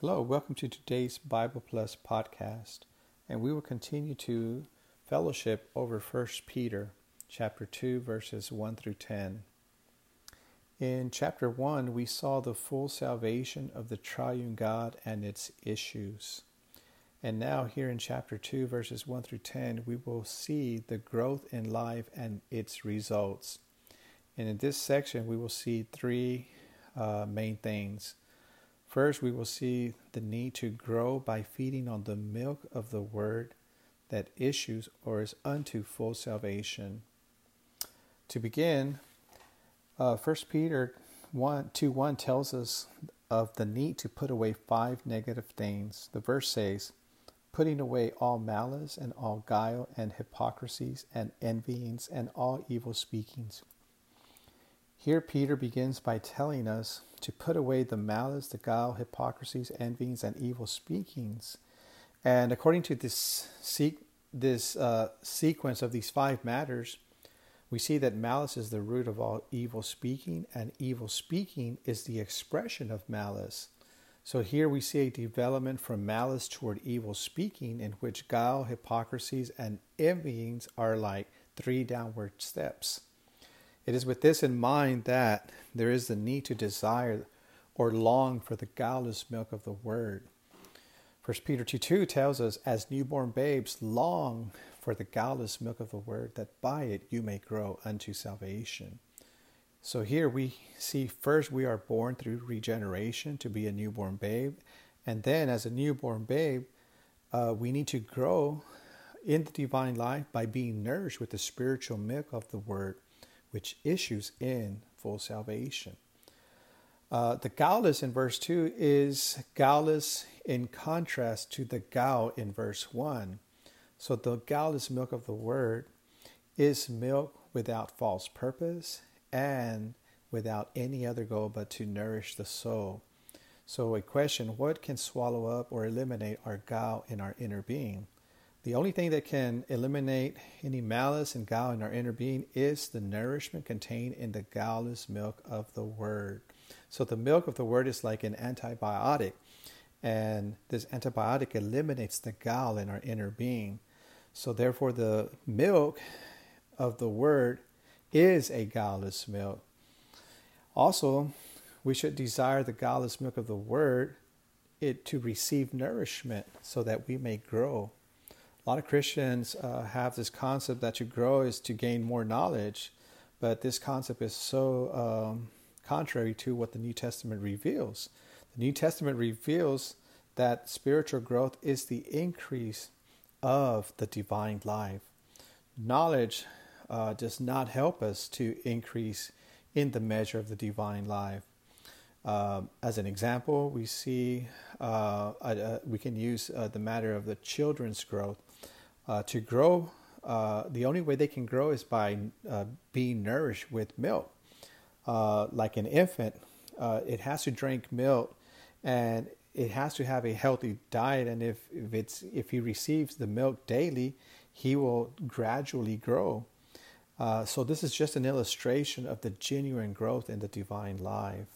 Hello, welcome to today's Bible Plus podcast, and we will continue to fellowship over 1 Peter chapter 2 verses 1 through 10. In chapter 1, we saw the full salvation of the triune God and its issues. And now, here in chapter 2, verses 1 through 10, we will see the growth in life and its results. And in this section, we will see three uh, main things First, we will see the need to grow by feeding on the milk of the word that issues or is unto full salvation. To begin, uh, 1 Peter 1, 2 1 tells us of the need to put away five negative things. The verse says, putting away all malice and all guile and hypocrisies and envyings and all evil speakings here, Peter begins by telling us to put away the malice, the guile, hypocrisies, envyings, and evil speakings. And according to this, this uh, sequence of these five matters, we see that malice is the root of all evil speaking, and evil speaking is the expression of malice. So here we see a development from malice toward evil speaking, in which guile, hypocrisies, and envyings are like three downward steps. It is with this in mind that there is the need to desire or long for the guileless milk of the word. 1 Peter 2 2 tells us, As newborn babes, long for the guileless milk of the word, that by it you may grow unto salvation. So here we see first we are born through regeneration to be a newborn babe. And then, as a newborn babe, uh, we need to grow in the divine life by being nourished with the spiritual milk of the word which issues in full salvation. Uh, the guileless in verse 2 is guileless in contrast to the guile in verse 1. So the guileless milk of the word is milk without false purpose and without any other goal but to nourish the soul. So, a question what can swallow up or eliminate our guile in our inner being? The only thing that can eliminate any malice and guile in our inner being is the nourishment contained in the guileless milk of the Word. So the milk of the Word is like an antibiotic, and this antibiotic eliminates the guile in our inner being. So therefore, the milk of the Word is a guileless milk. Also, we should desire the guileless milk of the Word it to receive nourishment so that we may grow a lot of Christians uh, have this concept that to grow is to gain more knowledge, but this concept is so um, contrary to what the New Testament reveals. The New Testament reveals that spiritual growth is the increase of the divine life. Knowledge uh, does not help us to increase in the measure of the divine life. Um, as an example, we see uh, uh, we can use uh, the matter of the children's growth. Uh, to grow, uh, the only way they can grow is by uh, being nourished with milk. like an infant, it has to drink milk, and it has to have a healthy diet. And if, if it's if he receives the milk daily, he will gradually grow. Uh, so this is just an illustration of the genuine growth in the divine life.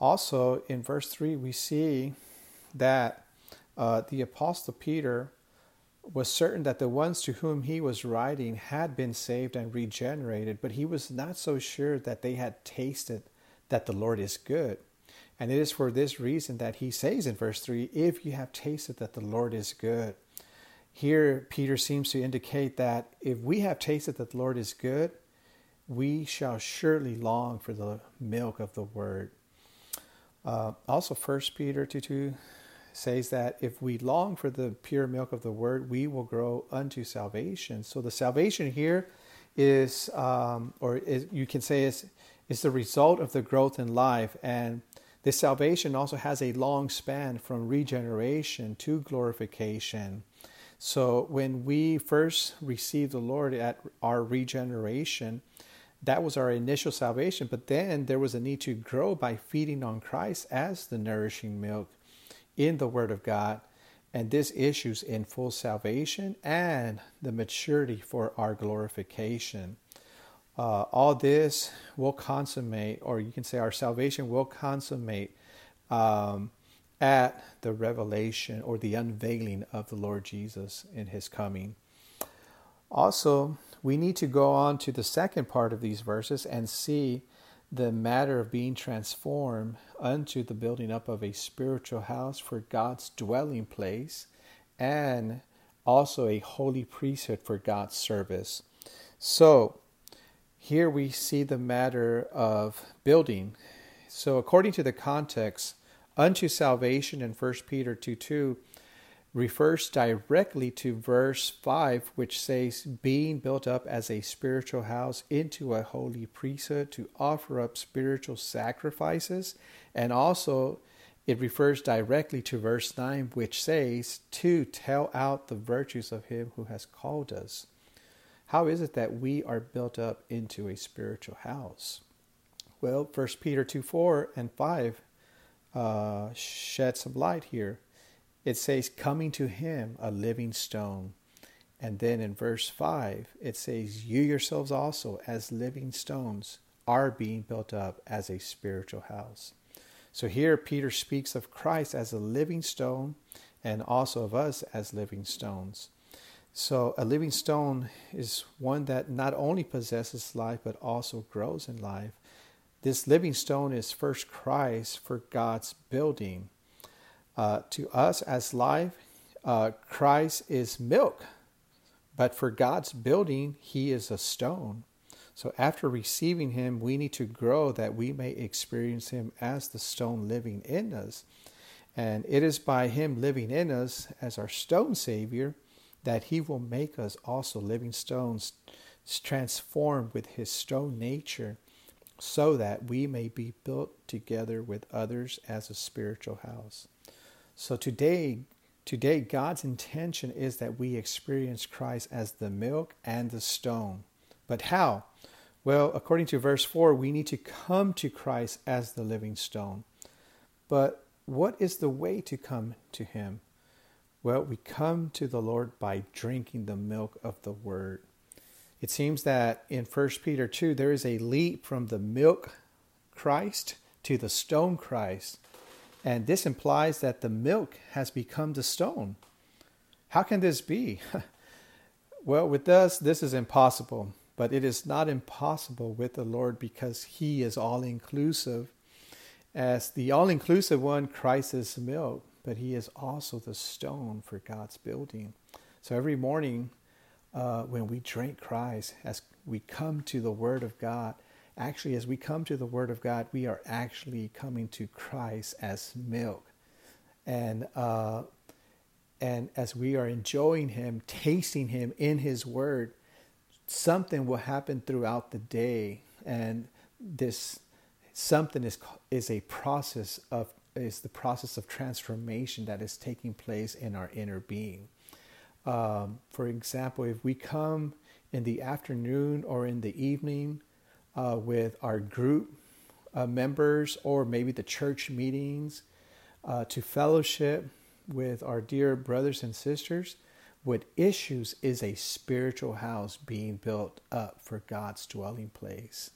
Also, in verse 3, we see that uh, the Apostle Peter was certain that the ones to whom he was writing had been saved and regenerated, but he was not so sure that they had tasted that the Lord is good. And it is for this reason that he says in verse 3 if you have tasted that the Lord is good. Here, Peter seems to indicate that if we have tasted that the Lord is good, we shall surely long for the milk of the word. Uh, also, 1 Peter 2 2 says that if we long for the pure milk of the word, we will grow unto salvation. So the salvation here is, um, or is, you can say, is, is the result of the growth in life. And this salvation also has a long span from regeneration to glorification. So when we first received the Lord at our regeneration, that was our initial salvation, but then there was a need to grow by feeding on Christ as the nourishing milk in the Word of God. And this issues in full salvation and the maturity for our glorification. Uh, all this will consummate, or you can say our salvation will consummate um, at the revelation or the unveiling of the Lord Jesus in his coming. Also, we need to go on to the second part of these verses and see the matter of being transformed unto the building up of a spiritual house for God's dwelling place and also a holy priesthood for God's service. So, here we see the matter of building. So, according to the context, unto salvation in 1 Peter 2 2 refers directly to verse 5, which says, being built up as a spiritual house into a holy priesthood to offer up spiritual sacrifices. And also, it refers directly to verse 9, which says, to tell out the virtues of him who has called us. How is it that we are built up into a spiritual house? Well, 1 Peter 2 4 and 5 uh, shed some light here. It says, coming to him, a living stone. And then in verse 5, it says, You yourselves also, as living stones, are being built up as a spiritual house. So here Peter speaks of Christ as a living stone and also of us as living stones. So a living stone is one that not only possesses life but also grows in life. This living stone is first Christ for God's building. Uh, to us as life, uh, Christ is milk, but for God's building, He is a stone. So after receiving Him, we need to grow that we may experience Him as the stone living in us. And it is by Him living in us as our stone Savior that He will make us also living stones, transformed with His stone nature, so that we may be built together with others as a spiritual house. So today, today God's intention is that we experience Christ as the milk and the stone. But how? Well, according to verse 4, we need to come to Christ as the living stone. But what is the way to come to him? Well, we come to the Lord by drinking the milk of the word. It seems that in 1 Peter 2, there is a leap from the milk Christ to the stone Christ. And this implies that the milk has become the stone. How can this be? well, with us, this is impossible, but it is not impossible with the Lord because He is all inclusive. As the all inclusive one, Christ is milk, but He is also the stone for God's building. So every morning, uh, when we drink Christ, as we come to the Word of God, actually, as we come to the Word of God, we are actually coming to Christ as milk. And, uh, and as we are enjoying Him, tasting Him in His Word, something will happen throughout the day. And this something is, is a process of is the process of transformation that is taking place in our inner being. Um, for example, if we come in the afternoon or in the evening uh, with our group uh, members or maybe the church meetings uh, to fellowship with our dear brothers and sisters. What issues is a spiritual house being built up for God's dwelling place.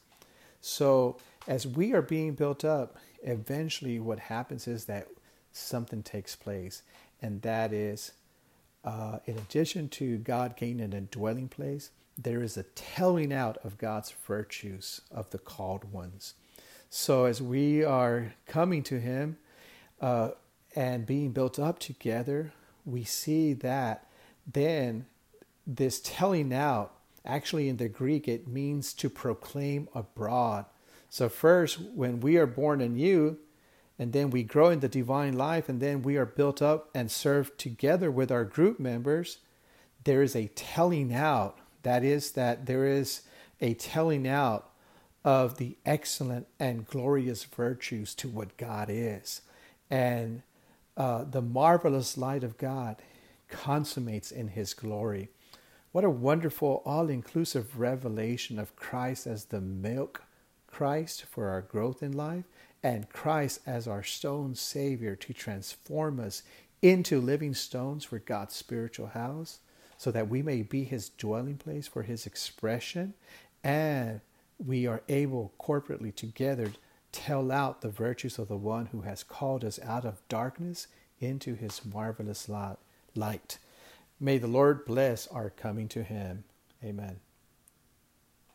So, as we are being built up, eventually what happens is that something takes place, and that is, uh, in addition to God gaining a dwelling place, there is a telling out of God's virtues of the called ones. So as we are coming to Him uh, and being built up together, we see that then this telling out, actually in the Greek, it means to proclaim abroad. So, first, when we are born anew, and then we grow in the divine life, and then we are built up and served together with our group members, there is a telling out that is, that there is a telling out of the excellent and glorious virtues to what God is. And uh, the marvelous light of God consummates in His glory. What a wonderful, all inclusive revelation of Christ as the milk Christ for our growth in life, and Christ as our stone Savior to transform us into living stones for God's spiritual house so that we may be his dwelling place for his expression and we are able corporately together tell out the virtues of the one who has called us out of darkness into his marvelous light. May the Lord bless our coming to him. Amen.